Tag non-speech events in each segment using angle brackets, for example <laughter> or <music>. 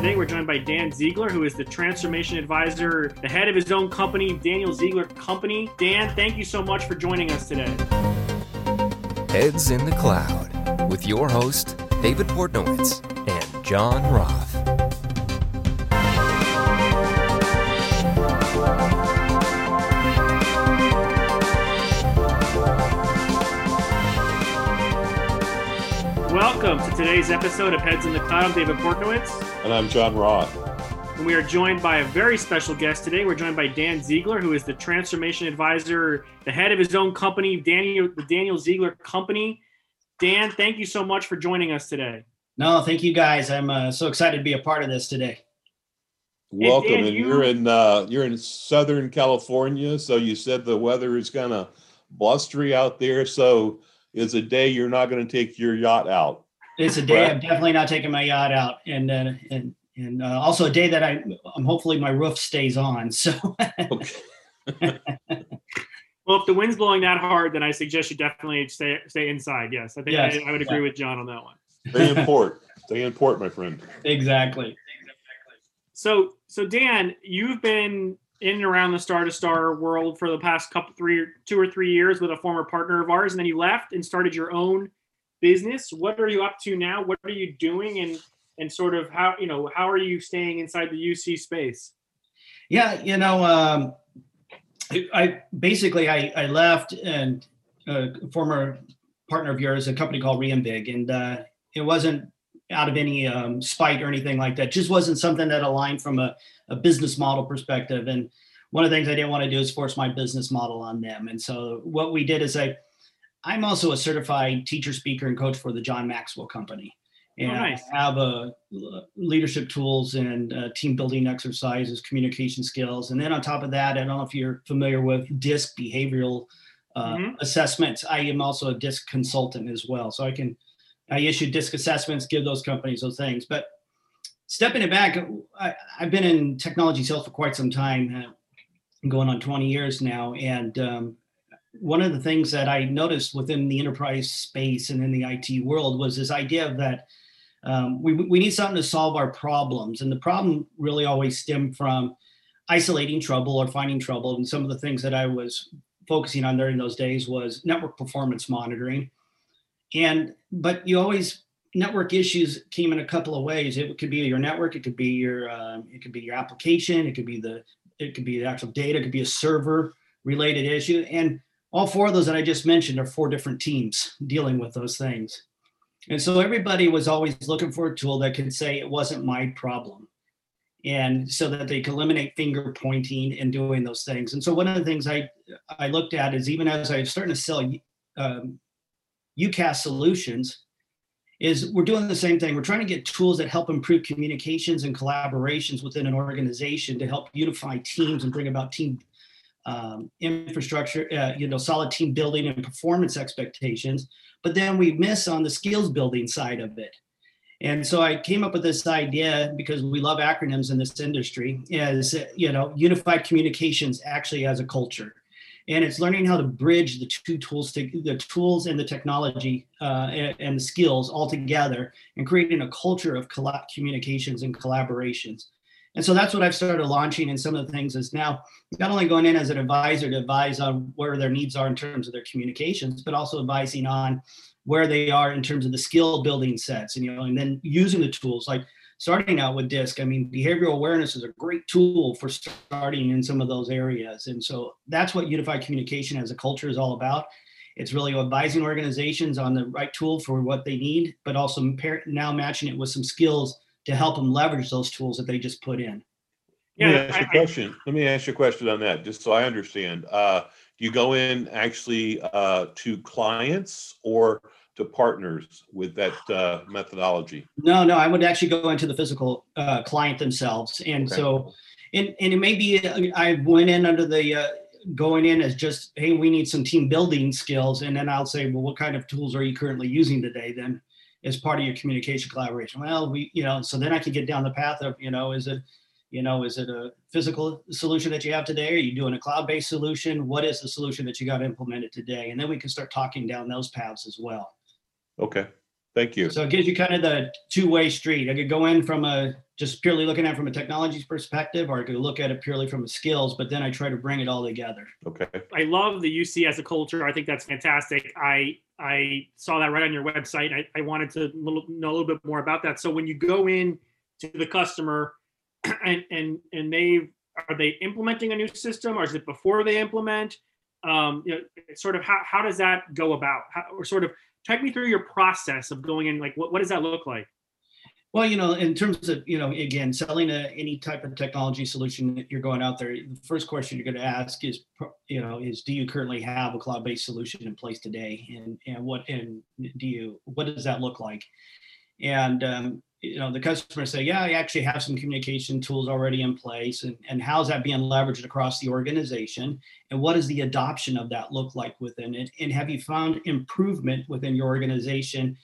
Today we're joined by Dan Ziegler, who is the transformation advisor, the head of his own company, Daniel Ziegler Company. Dan, thank you so much for joining us today. Heads in the Cloud with your host, David Portnowitz and John Roth. Welcome to today's episode of Heads in the Cloud. I'm David Portnowitz. And I'm John Roth. And we are joined by a very special guest today. We're joined by Dan Ziegler, who is the transformation advisor, the head of his own company, Daniel, the Daniel Ziegler Company. Dan, thank you so much for joining us today. No, thank you guys. I'm uh, so excited to be a part of this today. Welcome, Dan, and you- you're in uh, you're in Southern California. So you said the weather is kind of blustery out there. So is a day you're not going to take your yacht out. It's a day Right. I'm definitely not taking my yacht out, and uh, and and uh, also a day that I I'm hopefully my roof stays on. So Okay. <laughs> Well, if the wind's blowing that hard, then I suggest you definitely stay stay inside. Yes, I think Yes. I, I would agree Yeah. with John on that one. Stay in port. Stay in port, my friend. exactly. So, so Dan, you've been in and around the Star to Star world for the past couple, three, two or three years with a former partner of ours, and then you left and started your own business. What are you up to now? What are you doing, and and sort of how you know how are you staying inside the UC space? Yeah, you know, um, I, basically I, I left and a former partner of yours, a company called Reinvig, and uh, it wasn't out of any um, spite or anything like that. Just wasn't something that aligned from a, a business model perspective. And one of the things I didn't want to do is force my business model on them. And so what we did is I, I'm also a certified teacher, speaker, and coach for the John Maxwell Company. And nice. I have uh, leadership tools and uh, team building exercises, communication skills. And then on top of that, I don't know if you're familiar with DISC behavioral uh, Mhm. assessments. I am also a DISC consultant as well. So I can, I issue DISC assessments, give those companies those things. But stepping it back, I, I've been in technology sales for quite some time, uh, going on 20 years now. And um, one of the things that I noticed within the enterprise space and in the IT world was this idea that um, we, we need something to solve our problems. And the problem really always stemmed from isolating trouble or finding trouble. And some of the things that I was focusing on during those days was network performance monitoring. And, but you always, network issues came in a couple of ways. It could be your network, it could be your, uh, it could be your application, it could be the, it could be the actual data, it could be a server related issue. And all four of those that I just mentioned are four different teams dealing with those things. And so everybody was always looking for a tool that could say it wasn't my problem. And so that they could eliminate finger pointing and doing those things. And so one of the things I, I looked at is even as I was starting to sell um, UCaaS solutions, is we're doing the same thing. We're trying to get tools that help improve communications and collaborations within an organization to help unify teams and bring about team um, infrastructure, uh, you know, solid team building and performance expectations. But then we miss on the skills building side of it. And so I came up with this idea because we love acronyms in this industry is, you know, unified communications actually as a culture. And it's learning how to bridge the two tools, to, the tools and the technology uh, and, and the skills all together and creating a culture of colla- communications and collaborations. And so that's what I've started launching. And some of the things is now not only going in as an advisor to advise on where their needs are in terms of their communications, but also advising on where they are in terms of the skill building sets and you know and then using the tools like starting out with disc i mean behavioral awareness is a great tool for starting in some of those areas and so that's what unified communication as a culture is all about it's really advising organizations on the right tool for what they need but also now matching it with some skills to help them leverage those tools that they just put in Yeah, Let me Yeah, ask you I- a I- question. Let me ask you a question on that, just so I understand. Uh, do you go in actually uh, to clients or to partners with that uh, methodology? No, no, I would actually go into the physical uh, client themselves, and Okay. so, and and it may be uh, I went in under the uh, going in as just hey, we need some team building skills, and then I'll say, well, what kind of tools are you currently using today? Then, as part of your communication collaboration, well, we you know, so then I can get down the path of you know, is it you know, is it a physical solution that you have today? Are you doing a cloud-based solution? What is the solution that you got implemented today? And then we can start talking down those paths as well. Okay. Thank you. So it gives you kind of the two-way street. I could go in from a just purely looking at it from a technology perspective, or I could look at it purely from a skills, but then I try to bring it all together. Okay. I love the UC as a culture. I think that's fantastic. I I saw that right on your website. I, I wanted to little, know a little bit more about that. So when you go in to the customer <clears throat> and and and they are they implementing a new system or is it before they implement? Um, you know, sort of how, how does that go about? How, or sort of take me through your process of going in. Like what, what does that look like? Well, you know, in terms of, you know, again, selling a, any type of technology solution that you're going out there, the first question you're going to ask is, you know, is do you currently have a cloud-based solution in place today? And, and what, and do you, what does that look like? And, um, you know, the customer say, yeah, I actually have some communication tools already in place. And, and how's that being leveraged across the organization? And what does the adoption of that look like within it? And have you found improvement within your organization,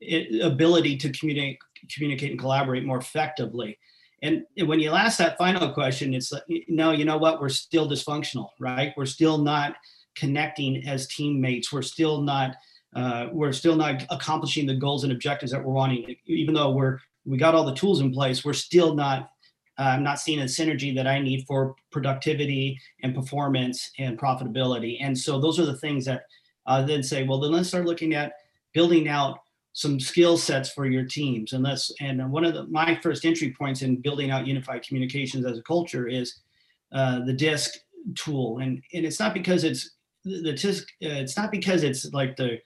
it, ability to communicate, communicate and collaborate more effectively? And when you ask that final question, it's like, no, you know what? We're still dysfunctional, right? We're still not connecting as teammates. We're still not uh, we're still not accomplishing the goals and objectives that we're wanting. Even though we're we got all the tools in place, we're still not. Uh, I'm not seeing a synergy that I need for productivity and performance and profitability. And so those are the things that uh, then say, well, then let's start looking at building out some skill sets for your teams. And let's and one of the, my first entry points in building out unified communications as a culture is uh, the DISC tool. And and it's not because it's the tisk uh, it's not because it's like the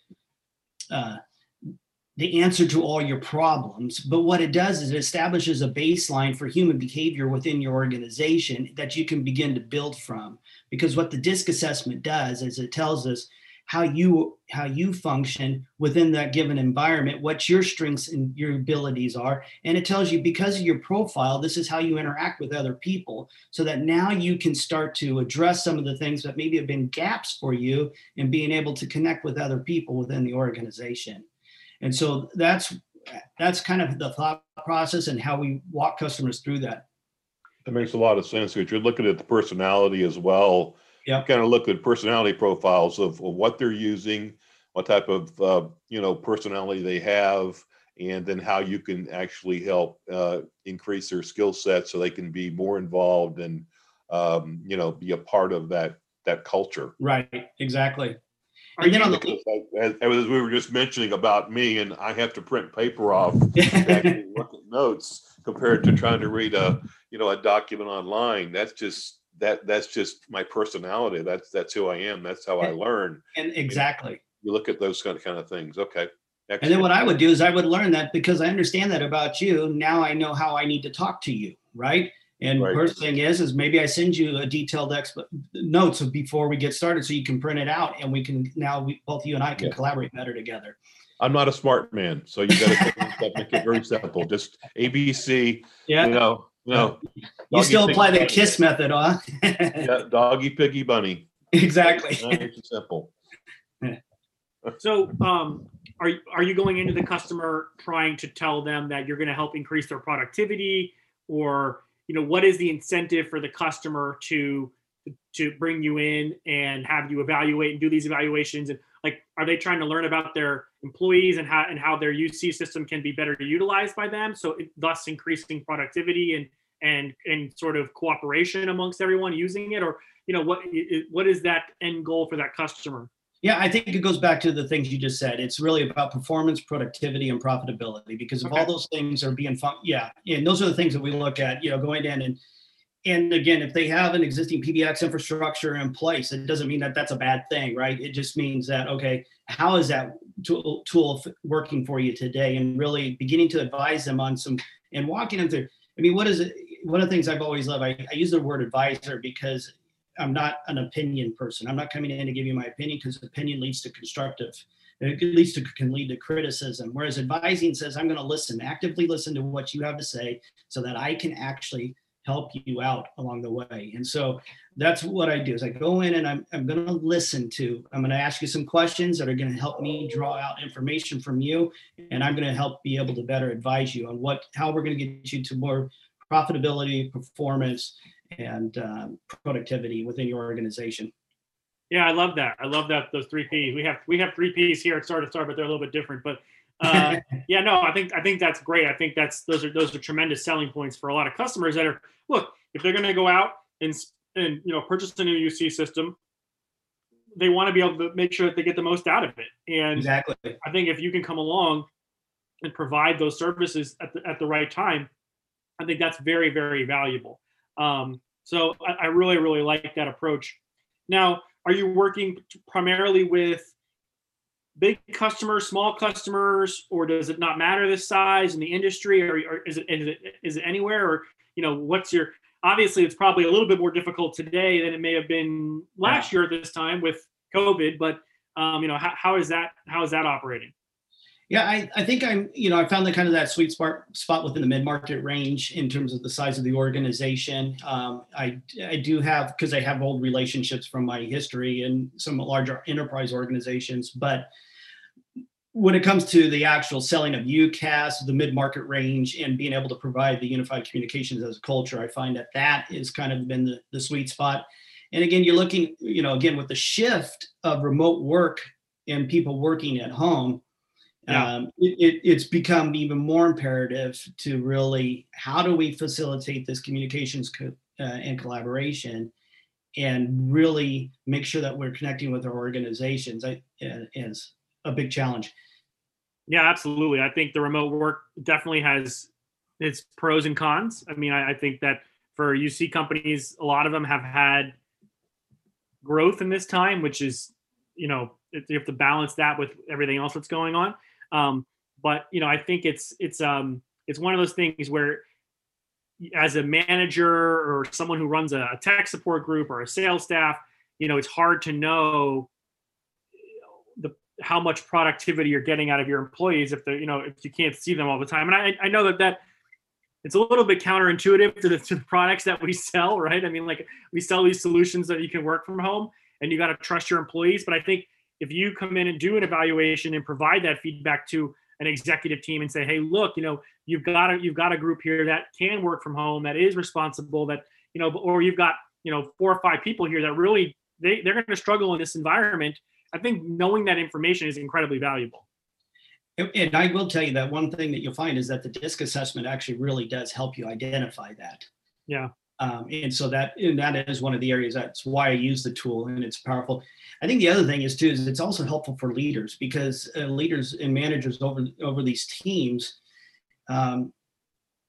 uh, the answer to all your problems but what it does is it establishes a baseline for human behavior within your organization that you can begin to build from. Because what the disc assessment does is it tells us how you how you function within that given environment what your strengths and your abilities are and it tells you because of your profile this is how you interact with other people so that now you can start to address some of the things that maybe have been gaps for you in being able to connect with other people within the organization and so that's that's kind of the thought process and how we walk customers through that That makes a lot of sense because you're looking at the personality as well. Yep. Kind of look at personality profiles of, of what they're using, what type of uh, you know personality they have, and then how you can actually help uh, increase their skill set so they can be more involved and um, you know be a part of that that culture. right exactly Are and then you- on the As, as we were just mentioning about me, and I have to print paper off <laughs> look at notes compared to trying to read a you know a document online that's just that that's just my personality that's that's who i am that's how i learn and exactly you look at those kind of kind of things okay And then what I would do is I would learn that because I understand that about you. Now I know how I need to talk to you, right? And Right. first thing is, is maybe I send you a detailed exp- notes before we get started, so you can print it out, and we can now we, both you and I can Yeah. collaborate better together. i'm not a smart man so you got to make it very simple just abc Yeah, you know you know you doggy still apply the bunny. kiss method, huh? <laughs> yeah, doggy piggy bunny exactly. nice and simple So, um, are are you going into the customer trying to tell them that you're going to help increase their productivity, or you know, what is the incentive for the customer to to bring you in and have you evaluate and do these evaluations? And like, are they trying to learn about their employees and how and how their UC system can be better utilized by them, so it, thus increasing productivity and and and sort of cooperation amongst everyone using it, or you know, what what is that end goal for that customer? Yeah, I think it goes back to the things you just said. It's really about performance, productivity, and profitability. Because if all those things are being fun, yeah, and those are the things that we look at. You know, going in and and again, if they have an existing PBX infrastructure in place, it doesn't mean that that's a bad thing, right? It just means that okay, how is that tool, tool working for you today? And really beginning to advise them on some and walking them through. I mean, what is it? One of the things I've always loved. I, I use the word advisor because I'm not an opinion person. I'm not coming in to give you my opinion because opinion leads to constructive. It leads to can lead to criticism. Whereas advising says I'm going to listen, actively listen to what you have to say, so that I can actually help you out along the way. And so that's what I do is I go in and I'm, I'm going to listen to, I'm going to ask you some questions that are going to help me draw out information from you. And I'm going to help be able to better advise you on what, how we're going to get you to more profitability, performance, and um, productivity within your organization. Yeah, I love that. I love that those three Ps. We have we have three Ps here at Star to Star, but they're a little bit different. But uh, <laughs> yeah, no, I think I think that's great. I think that's those are those are tremendous selling points for a lot of customers that are look if they're going to go out and and you know purchase a new UC system, they want to be able to make sure that they get the most out of it. And exactly, I think if you can come along and provide those services at the at the right time, I think that's very very valuable. Um, so I, I really really like that approach. Now, are you working primarily with big customers, small customers, or does it not matter the size in the industry, or, or is it is it is it anywhere, or you know what's your obviously it's probably a little bit more difficult today than it may have been last year at this time with COVID, but um, you know how, how is that how is that operating? Yeah, I, I think I'm, you know, I found the kind of that sweet spot spot within the mid market range in terms of the size of the organization. Um, I I do have because I have old relationships from my history and some larger enterprise organizations, but when it comes to the actual selling of UCaaS, the mid market range, and being able to provide the unified communications as a culture, I find that that is kind of been the, the sweet spot. And again, you're looking, you know, again with the shift of remote work and people working at home yeah. um, it, it's become even more imperative to really how do we facilitate this communications co- uh, and collaboration and really make sure that we're connecting with our organizations? I, uh, is a big challenge. Yeah absolutely. I think the remote work definitely has its pros and cons. I mean I, I think that for uc companies a lot of them have had growth in this time which is you know you have to balance that with everything else that's going on um, but you know, I think it's it's um, it's one of those things where as a manager or someone who runs a, tech support group or a sales staff, you know, it's hard to know the how much productivity you're getting out of your employees if they you know if you can't see them all the time. And I, I know that that it's a little bit counterintuitive to the, to the products that we <laughs> sell, right? I mean, like we sell these solutions that you can work from home and you got to trust your employees. But I think if you come in and do an evaluation and provide that feedback to an executive team and say, hey, look, you know, you've got a you've got a group here that can work from home, that is responsible, that you know, or you've got you know four or five people here that really they they're going to struggle in this environment. I think knowing that information is incredibly valuable. And I will tell you that one thing that you'll find is that the disc assessment actually really does help you identify that. Yeah. Um, and so that and that is one of the areas that's why I use the tool and it's powerful. I think the other thing is too is it's also helpful for leaders because uh, leaders and managers over over these teams, um,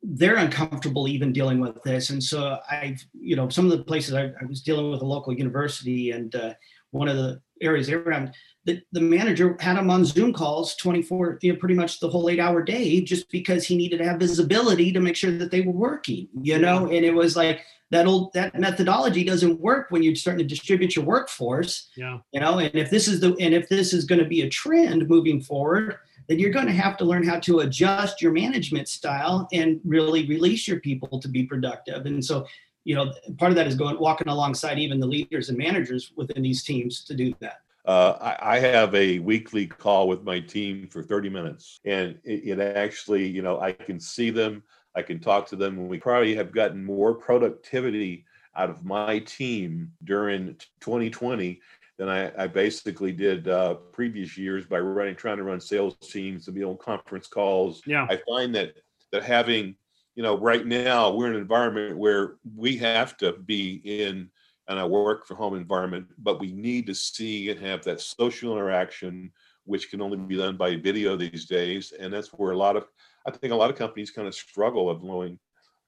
they're uncomfortable even dealing with this. And so I've you know some of the places I, I was dealing with a local university and uh, one of the areas around the, the manager had him on Zoom calls 24, you know, pretty much the whole eight hour day just because he needed to have visibility to make sure that they were working, you know, and it was like that old that methodology doesn't work when you're starting to distribute your workforce. Yeah. You know, and if this is the and if this is going to be a trend moving forward, then you're going to have to learn how to adjust your management style and really release your people to be productive. And so, you know, part of that is going walking alongside even the leaders and managers within these teams to do that. Uh, I, I, have a weekly call with my team for 30 minutes, and it, it, actually, you know, I can see them. I can talk to them. We probably have gotten more productivity out of my team during 2020 than I, I basically did uh, previous years by running, trying to run sales teams and be on conference calls. Yeah. I find that that having, you know, right now we're in an environment where we have to be in and a work from home environment, but we need to see and have that social interaction, which can only be done by video these days. And that's where a lot of I think a lot of companies kind of struggle of knowing,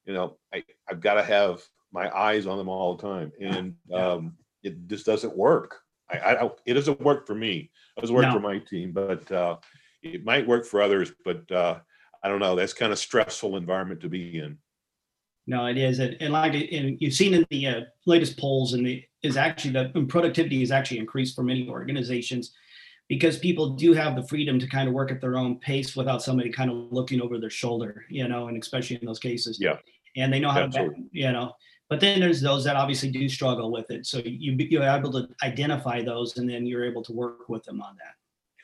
you know, I, I've got to have my eyes on them all the time. And um, it just doesn't work. I, I it doesn't work for me. It doesn't work no. for my team, but uh, it might work for others. But uh, I don't know. That's kind of stressful environment to be in. No, it is, and like and you've seen in the uh, latest polls, and the is actually the productivity has actually increased for many organizations because people do have the freedom to kind of work at their own pace without somebody kind of looking over their shoulder, you know, and especially in those cases. Yeah. And they know how Absolutely. to, you know, but then there's those that obviously do struggle with it. So you you're able to identify those, and then you're able to work with them on that.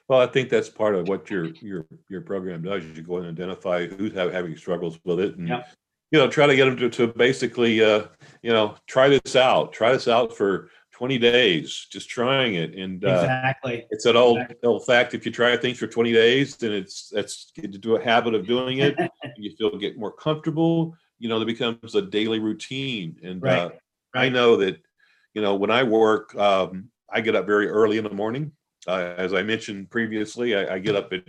Well, I think that's part of what your your your program does. You go and identify who's having struggles with it, and yeah. you know try to get them to, to basically uh, you know try this out, try this out for 20 days, just trying it. And uh, exactly. it's an old Exactly. old fact. If you try things for 20 days, then it's that's get to do a habit of doing it. <laughs> you feel get more comfortable. You know, it becomes a daily routine. And Right, uh, I know that, you know, when I work, um, I get up very early in the morning. Uh, as I mentioned previously, I, I get up at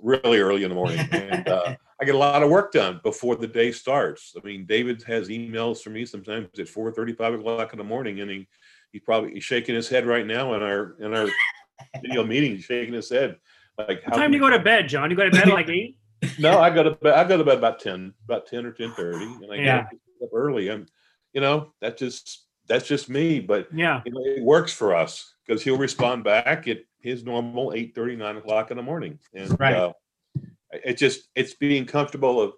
really early in the morning, <laughs> and uh, I get a lot of work done before the day starts. I mean, David has emails from me sometimes at 4 5 o'clock in the morning, and he he's probably he's shaking his head right now in our in our <laughs> video meeting, he's shaking his head like What time do you go to bed, John? You go to bed like eight? <laughs> no, I go to bed. I go to bed about ten, about ten or ten thirty, and I Yeah. get up early. I'm, you know, that just that's just me. But Yeah. you know, it works for us because he'll respond back at his normal 8 9 o'clock in the morning, and Right. uh, it just it's being comfortable of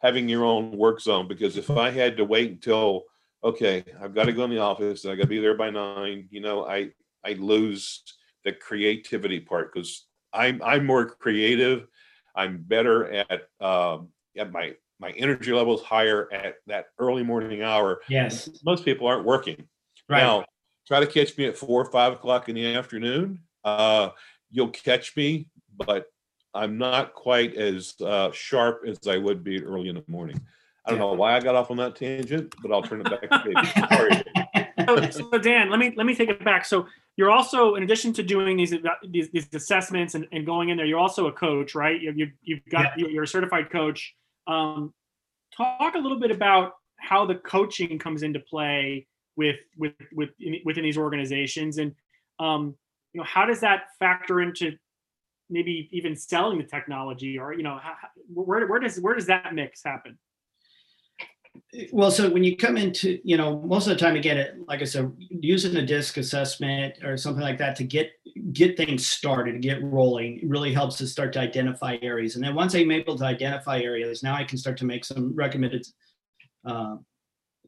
having your own work zone. Because if I had to wait until okay, I've got to go in the office, I got to be there by nine, you know, I I lose the creativity part because I'm I'm more creative. I'm better at um, at my my energy levels higher at that early morning hour. Yes. Most people aren't working Right. now. Try to catch me at four or five o'clock in the afternoon. Uh, you'll catch me, but I'm not quite as uh, sharp as I would be early in the morning. I don't Yeah. know why I got off on that tangent, but I'll turn it back to David. Sorry. <laughs> so, so Dan, let me let me take it back. So you're also, in addition to doing these these, these assessments and, and going in there, you're also a coach, right? You, you, you've got you're a certified coach. Um, talk a little bit about how the coaching comes into play with with with within these organizations, and um, you know how does that factor into maybe even selling the technology, or you know how, where where does where does that mix happen? Well so when you come into you know most of the time again it, like i said using a disc assessment or something like that to get get things started get rolling really helps to start to identify areas. And then once i'm able to identify areas now i can start to make some recommended uh,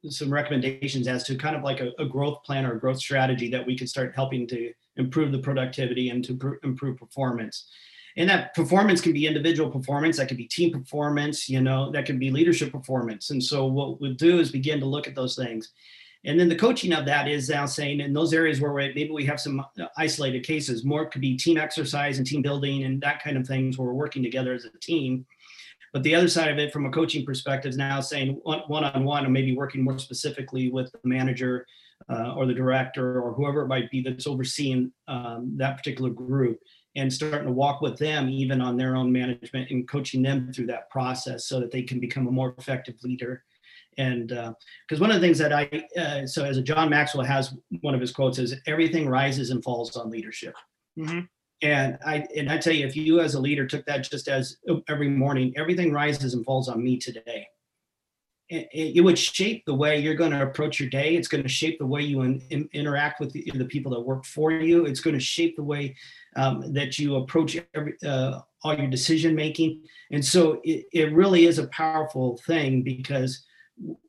some recommendations as to kind of like a, a growth plan or a growth strategy that we can start helping to improve the productivity and to pr- improve performance and that performance can be individual performance that could be team performance you know that can be leadership performance. And so what we'll do is begin to look at those things. And then the coaching of that is now saying in those areas where we, maybe we have some isolated cases more could be team exercise and team building and that kind of things where we're working together as a team. But the other side of it from a coaching perspective is now saying one, one-on-one and maybe working more specifically with the manager uh, or the director or whoever it might be that's overseeing um, that particular group and starting to walk with them even on their own management and coaching them through that process so that they can become a more effective leader. And because one of the things that i uh, so as a john maxwell has one of his quotes is everything rises and falls on leadership. Mhm. and i and i tell you if you as a leader took that just as oh, every morning everything rises and falls on me today it, it would shape the way you're going to approach your day. It's going to shape the way you in, in- interact with the, the people that work for you. It's going to shape the way um, that you approach every, uh, all your decision making. And so it, it really is a powerful thing because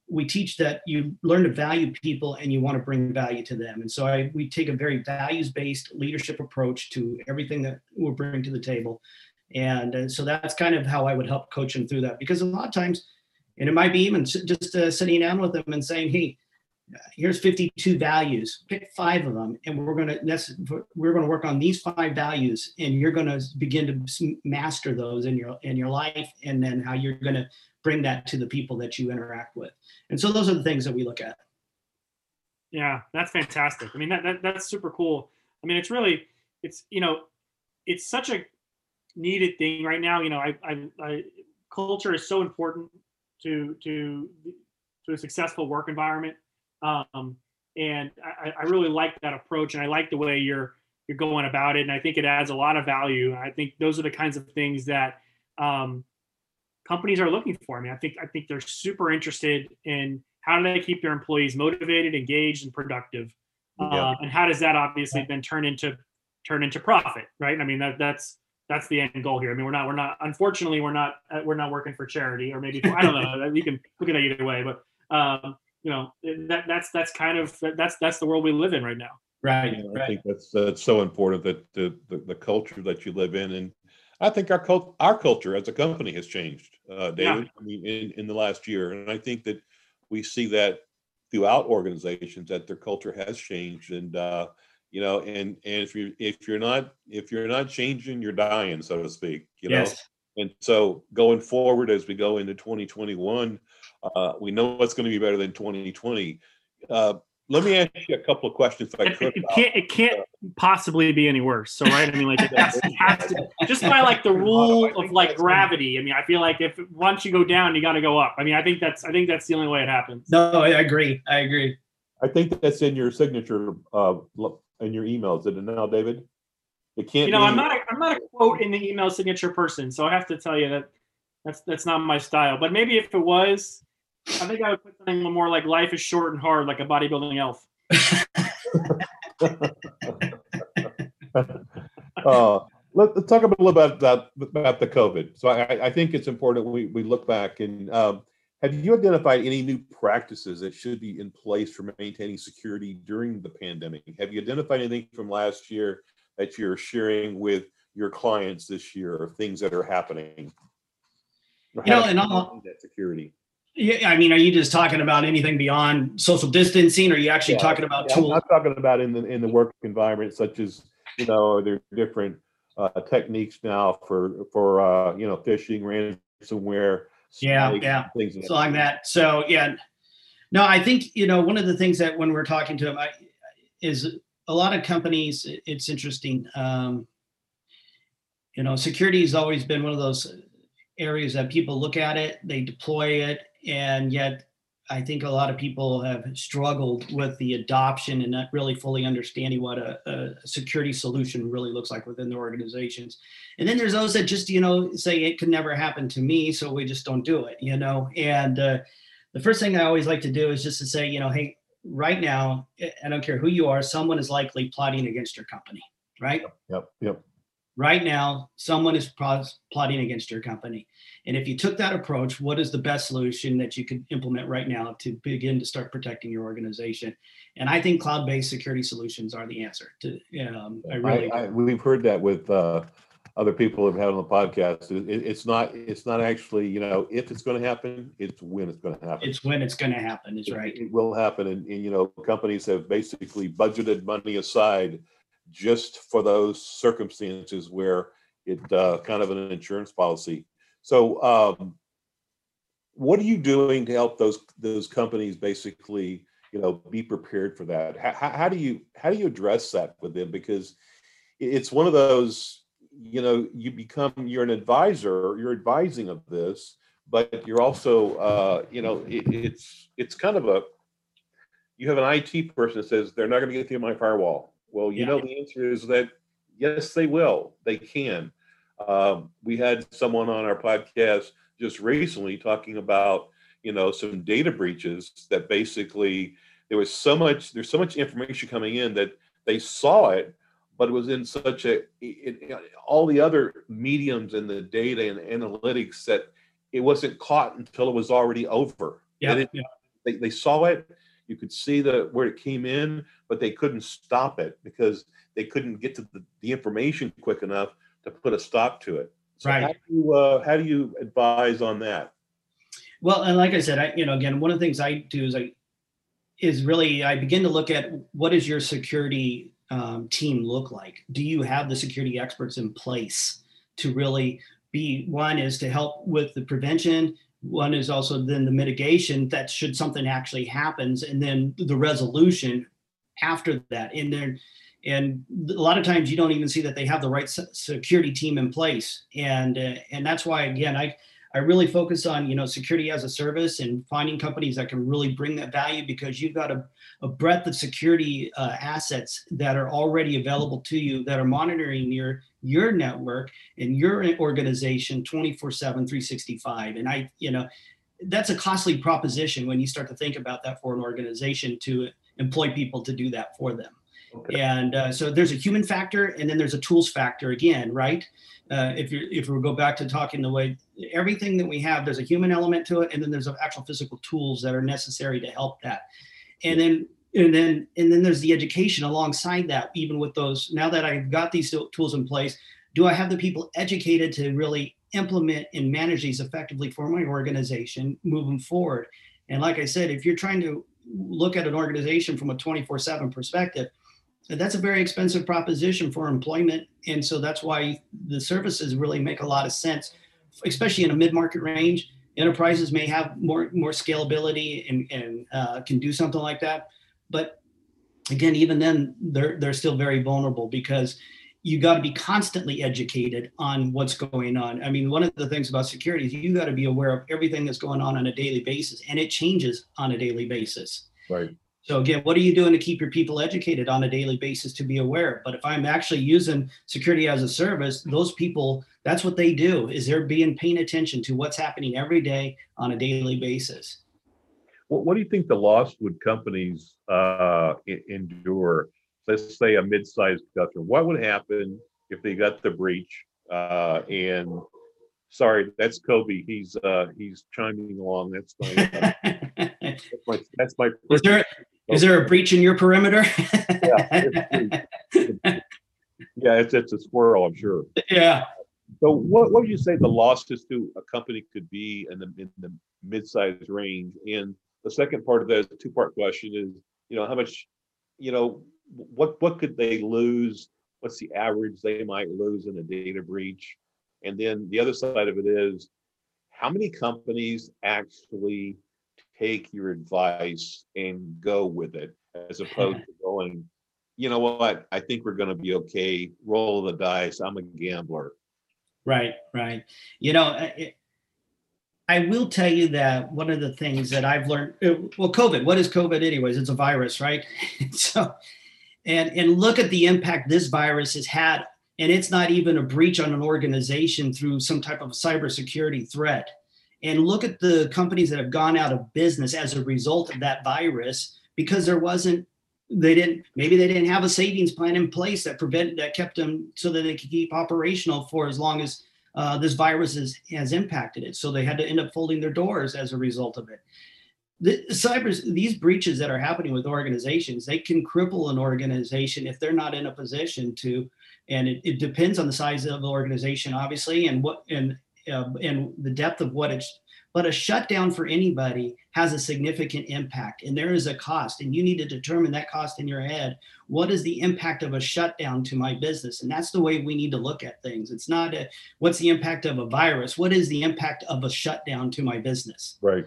we teach that you learn to value people and you want to bring value to them. And so I, we take a very values based leadership approach to everything that we're bringing to the table. And uh, so that's kind of how I would help coach them through that because a lot of times, and it might be even just uh, sitting down with them and saying, "Hey, here's 52 values. Pick five of them, and we're going to we're going to work on these five values, and you're going to begin to master those in your in your life, and then how you're going to bring that to the people that you interact with. And so those are the things that we look at. Yeah, that's fantastic. I mean, that, that that's super cool. I mean, it's really, it's you know, it's such a needed thing right now. You know, I, I, I culture is so important to to to a successful work environment, um, and I, I really like that approach, and I like the way you're you're going about it, and I think it adds a lot of value. And I think those are the kinds of things that um, companies are looking for. I mean, I think I think they're super interested in how do they keep their employees motivated, engaged, and productive, Yeah. uh, and how does that obviously then turn into turn into profit, right? I mean, that that's that's the end goal here. I mean, we're not we're not unfortunately we're not uh, we're not working for charity or maybe for, I don't know. <laughs> You can look at it either way, but um, you know that that's that's kind of that's that's the world we live in right now. Right. You know, I right. think that's that's so important that the, the the culture that you live in, and I think our cult our culture as a company has changed, uh, Yeah. David. I mean, in in the last year, and I think that we see that throughout organizations that their culture has changed and uh, you know and and if you if you're not if you're not changing you're dying so to speak you know and so going forward as we go into 2021 uh, we know it's going to be better than 2020 uh, let me ask you a couple of questions if i It, could it about- can't it can't possibly be any worse. So right, I mean, like it has, it has to, just by like the rule of like gravity. I mean, I feel like if once you go down, you got to go up. I mean, I think that's I think that's the only way it happens. No, I agree. I agree. I think that's in your signature, uh, lo- in your emails, is it now, David? It can't You know, be- I'm not a, I'm not a quote in the email signature person, so I have to tell you that that's that's not my style. But maybe if it was, I think I would put something more like "Life is short and hard," like a bodybuilding elf. <laughs> Uh, let, us talk a little bit about, about the COVID. So I, I think it's important we, we look back and, um, have you identified any new practices that should be in place for maintaining security during the pandemic? Have you identified anything from last year that you're sharing with your clients this year or things that are happening? Or You know, and I'll- that security. Yeah, I mean, are you just talking about anything beyond social distancing? Or are you actually Yeah, talking about Yeah, I'm not talking about in the in the work environment, such as you know, are there different uh, techniques now for for uh, you know phishing, ransomware, Yeah, yeah. things So like that. So yeah, no, I think you know one of the things that when we're talking to them, I, is a lot of companies. It's interesting. Um, you know, security has always been one of those areas that people look at it, they deploy it, and yet I think a lot of people have struggled with the adoption and not really fully understanding what a, a security solution really looks like within their organizations. And then there's those that just, you know, say it could never happen to me, so we just don't do it, you know. And uh, the first thing I always like to do is just to say, you know, hey, right now, I- I don't care who you are, someone is likely plotting against your company, right? Yep, yep. Right now someone is plotting against your company and if you took that approach what is the best solution that you could implement right now to begin to start protecting your organization and i think cloud-based security solutions are the answer to um, i really I, I, we've heard that with uh, other people who've had on the podcast. It, it- it's not it's not actually you know if it's going to happen, it's when it's going to happen. it's when it's going to happen is It- right It will happen, and, and you know companies have basically budgeted money aside just for those circumstances where it uh, kind of an insurance policy. So, um, what are you doing to help those those companies basically you know be prepared for that? How, how, do you how do you address that with them? Because it's one of those you know you become you're an advisor you're advising of this but you're also uh, you know it, it's it's kind of a you have an IT person that says they're not going to get through my firewall. Well, you Yeah. know the answer is that yes, they will. They can. Um, we had someone on our podcast just recently talking about you know some data breaches that basically there was so much there's so much information coming in that they saw it but it was in such a it, all the other mediums and the data and analytics that it wasn't caught until it was already over yeah, didn't- yeah. they, they saw it you could see the where it came in but they couldn't stop it because they couldn't get to the, the information quick enough to put a stop to it so how Right. do you uh, how do you advise on that Well, and like I said, I you know again one of the things I do is I is really I begin to look at what does your security um, team look like? Do you have the security experts in place to really be one is to help with the prevention. One is also then the mitigation that should something actually happens, and then the resolution after that. And then and a lot of times you don't even see that they have the right security team in place and uh, and that's why again i i really focus on you know security as a service and finding companies that can really bring that value because you've got a, a breadth of security uh, assets that are already available to you that are monitoring your your network and your organization 24 7 365 and i you know that's a costly proposition when you start to think about that for an organization to employ people to do that for them and uh, so there's a human factor and then there's a tools factor again right? Uh, if you if we go back to talking the way everything that we have there's a human element to it and then there's actual physical tools that are necessary to help that. And then and then and then there's the education alongside that even with those now that i've got these tools in place do i have the people educated to really implement and manage these effectively for my organization moving forward? And like i said if you're trying to look at an organization from a 24 7 perspective, that's a very expensive proposition for employment. And so that's why the services really make a lot of sense, especially in a mid market range. Enterprises may have more, more scalability and, and uh, can do something like that. But again, even then, they're, they're still very vulnerable because you got to be constantly educated on what's going on. I mean, one of the things about security is you got to be aware of everything that's going on on a daily basis, and it changes on a daily basis. Right. So again, what are you doing to keep your people educated on a daily basis to be aware? But if I'm actually using security as a service, those people, that's what they do is they're being paying attention to what's happening every day on a daily basis. What, what do you think the loss would companies uh, endure let's say a mid-sized customer, what would happen if they got the breach? Uh, and sorry, that's Kobe. He's uh, he's chiming along. That's my <laughs> that's my, that's my is there is there a breach in your perimeter? <laughs> yeah, it's, yeah, it's it's a squirrel, I'm sure. Yeah. So what, what would you say the losses to a company could be in the in the mid-sized range? And the second part of that two-part question is, you know, how much, you know, what what could they lose? What's the average they might lose in a data breach? And then the other side of it is how many companies actually take your advice and go with it as <laughs> opposed to going, you know what, I think we're going to be okay. Roll the dice. I'm a gambler. Right, right. You know, it, I will tell you that one of the things that I've learned, uh, well, COVID, what is COVID anyways? It's a virus, right? <laughs> so and and look at the impact this virus has had and it's not even a breach on an organization through some type of cybersecurity threat and look at the companies that have gone out of business as a result of that virus because there wasn't they didn't maybe they didn't have a savings plan in place that prevented that kept them so that they could keep operational for as long as uh, this virus has, has impacted it. So they had to end up folding their doors as a result of it. The cyber these breaches that are happening with organizations they can cripple an organization if they're not in a position to and it, it depends on the size of the organization obviously and what and uh, and the depth of what it's but a shutdown for anybody has a significant impact. And there is a cost and you need to determine that cost in your head. What is the impact of a shutdown to my business? And that's the way we need to look at things. It's not a, what's the impact of a virus? What is the impact of a shutdown to my business? Right.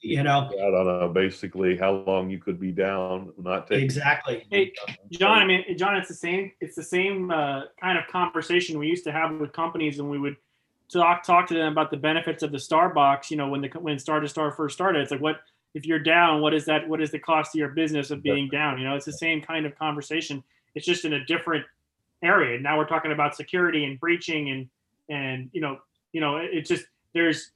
You know? I don't know basically how long you could be down not taking exactly. Hey john i mean john it's the same it's the same uh, kind of conversation we used to have with companies and we would talk talk to them about the benefits of the StarBox you know when the when star to star first started it's like what if you're down what is that what is the cost to your business of being down you know it's the same kind of conversation it's just in a different area now we're talking about security and breaching and and you know you know it's just there's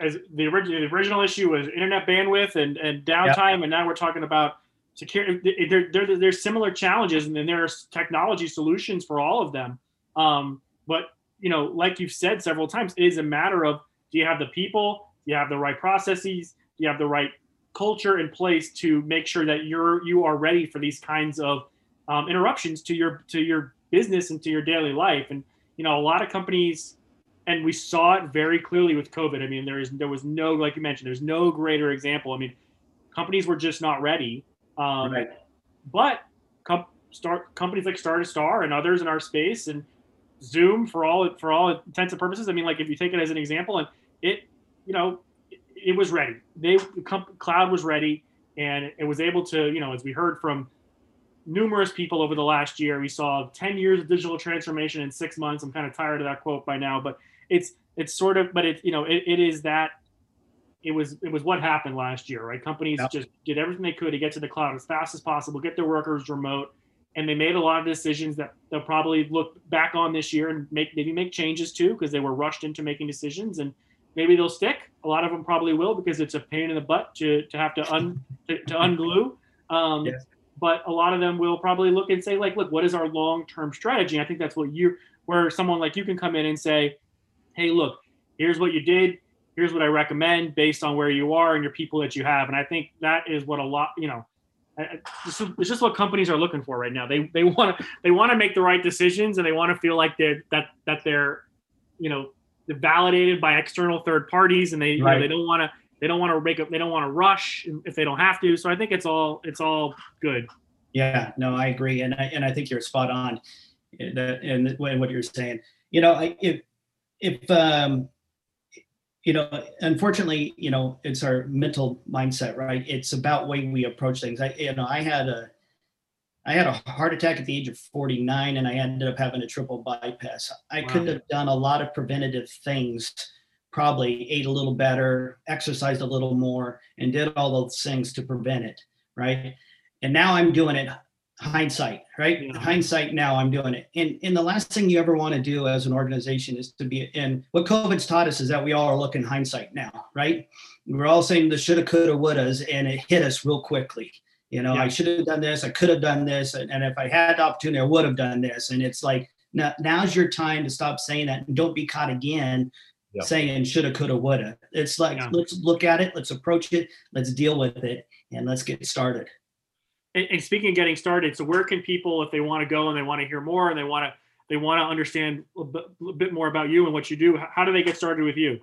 as the original the original issue was internet bandwidth and and downtime, yep. and now we're talking about security. There, there, there's similar challenges, and then there's technology solutions for all of them. Um, but you know, like you've said several times, it is a matter of do you have the people, do you have the right processes, do you have the right culture in place to make sure that you're you are ready for these kinds of um, interruptions to your to your business and to your daily life. And you know, a lot of companies and we saw it very clearly with COVID. I mean, there is there was no like you mentioned, there's no greater example. I mean, companies were just not ready. Um, right. But com- start companies like Star to Star and others in our space and Zoom for all for all intents and purposes. I mean, like if you take it as an example, and it, you know, it, it was ready. They the comp- cloud was ready, and it was able to, you know, as we heard from numerous people over the last year. We saw 10 years of digital transformation in six months. I'm kind of tired of that quote by now, but it's it's sort of but it you know it, it is that it was it was what happened last year right companies yep. just did everything they could to get to the cloud as fast as possible get their workers remote and they made a lot of decisions that they'll probably look back on this year and make maybe make changes too because they were rushed into making decisions and maybe they'll stick a lot of them probably will because it's a pain in the butt to, to have to un to, to unglue um, yes. but a lot of them will probably look and say like look what is our long-term strategy i think that's what you where someone like you can come in and say hey, look, here's what you did. Here's what I recommend based on where you are and your people that you have. And I think that is what a lot, you know, it's just what companies are looking for right now. They they want to they want to make the right decisions and they want to feel like they're that that they're you know validated by external third parties and they right. you know, they don't want to they don't want to make up they don't want to rush if they don't have to. So i think it's all it's all good. Yeah no i agree. And i and i think you're spot on. In, in what you're saying. You know if if um you know unfortunately you know it's our mental mindset right it's about way we approach things i you know i had a I had a heart attack at the age of 49 and I ended up having a triple bypass. I wow. could have done a lot of preventative things, probably ate a little better, exercised a little more, and did all those things to prevent it. Right. And now I'm doing it hindsight, right? Yeah. Hindsight now I'm doing it. And, and the last thing you ever want to do as an organization is to be, and what COVID's taught us is that we all are looking hindsight now, right? We're all saying the shoulda, coulda, wouldas, and it hit us real quickly. You know, yeah. I should have done this, I could have done this, and, and if I had the opportunity, I would have done this. And it's like now, now's your time to stop saying that and don't be caught again yeah. saying shoulda, coulda, woulda. It's like let's look at it, let's approach it, let's deal with it, and let's get started. And, and speaking of getting started, so where can people, if they want to go and they want to hear more and they want to they want to understand a bit, more about you and what you do, how do they get started with you?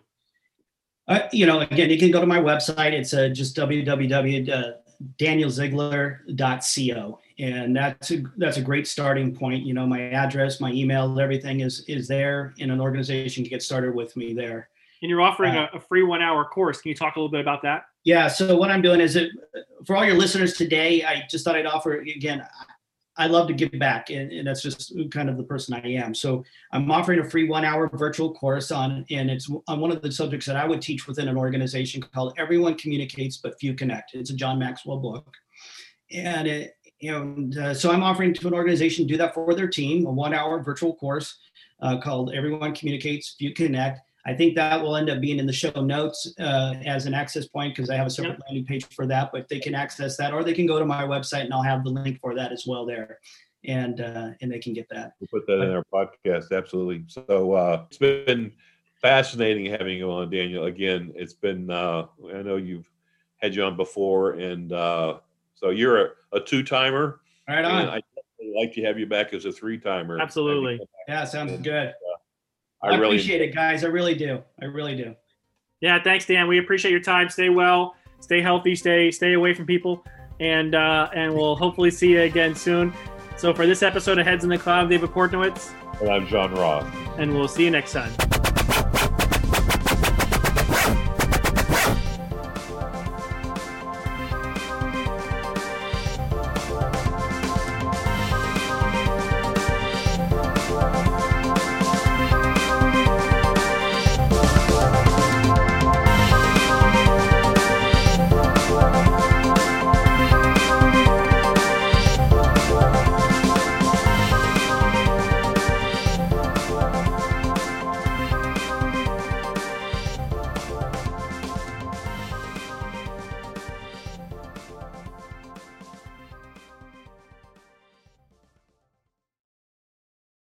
Uh, you know, again, you can go to my website. It's uh, just www danielziegler.co and that's a that's a great starting point you know my address my email everything is is there and an organization can get started with me there and you're offering uh, a, a, free one hour course can you talk a little bit about that yeah so what i'm doing is it for all your listeners today i just thought i'd offer again I love to give back, and, and, that's just kind of the person I am. So I'm offering a free one-hour virtual course on, and it's on one of the subjects that I would teach within an organization called "Everyone Communicates but Few Connect." It's a John Maxwell book, and it, and uh, so I'm offering to an organization to do that for their team, a one-hour virtual course uh, called "Everyone Communicates, Few Connect." I think that will end up being in the show notes uh, as an access point because I have a separate yep. landing page for that. But they can access that, or they can go to my website and I'll have the link for that as well there, and uh, and they can get that. We'll put that in our podcast. Absolutely. So uh, it's been fascinating having you on, Daniel. Again, it's been. Uh, I know you've had you on before, and uh, so you're a, a two timer. Right on. I'd like to have you back as a three timer. Absolutely. Yeah, sounds and, good. I, I really appreciate it, guys. I really do. I really do. Yeah, thanks, Dan. We appreciate your time. Stay well, stay healthy, stay stay away from people, and uh, and we'll hopefully see you again soon. So for this episode of Heads in the Cloud, David Portnowitz. And I'm John Roth. And we'll see you next time.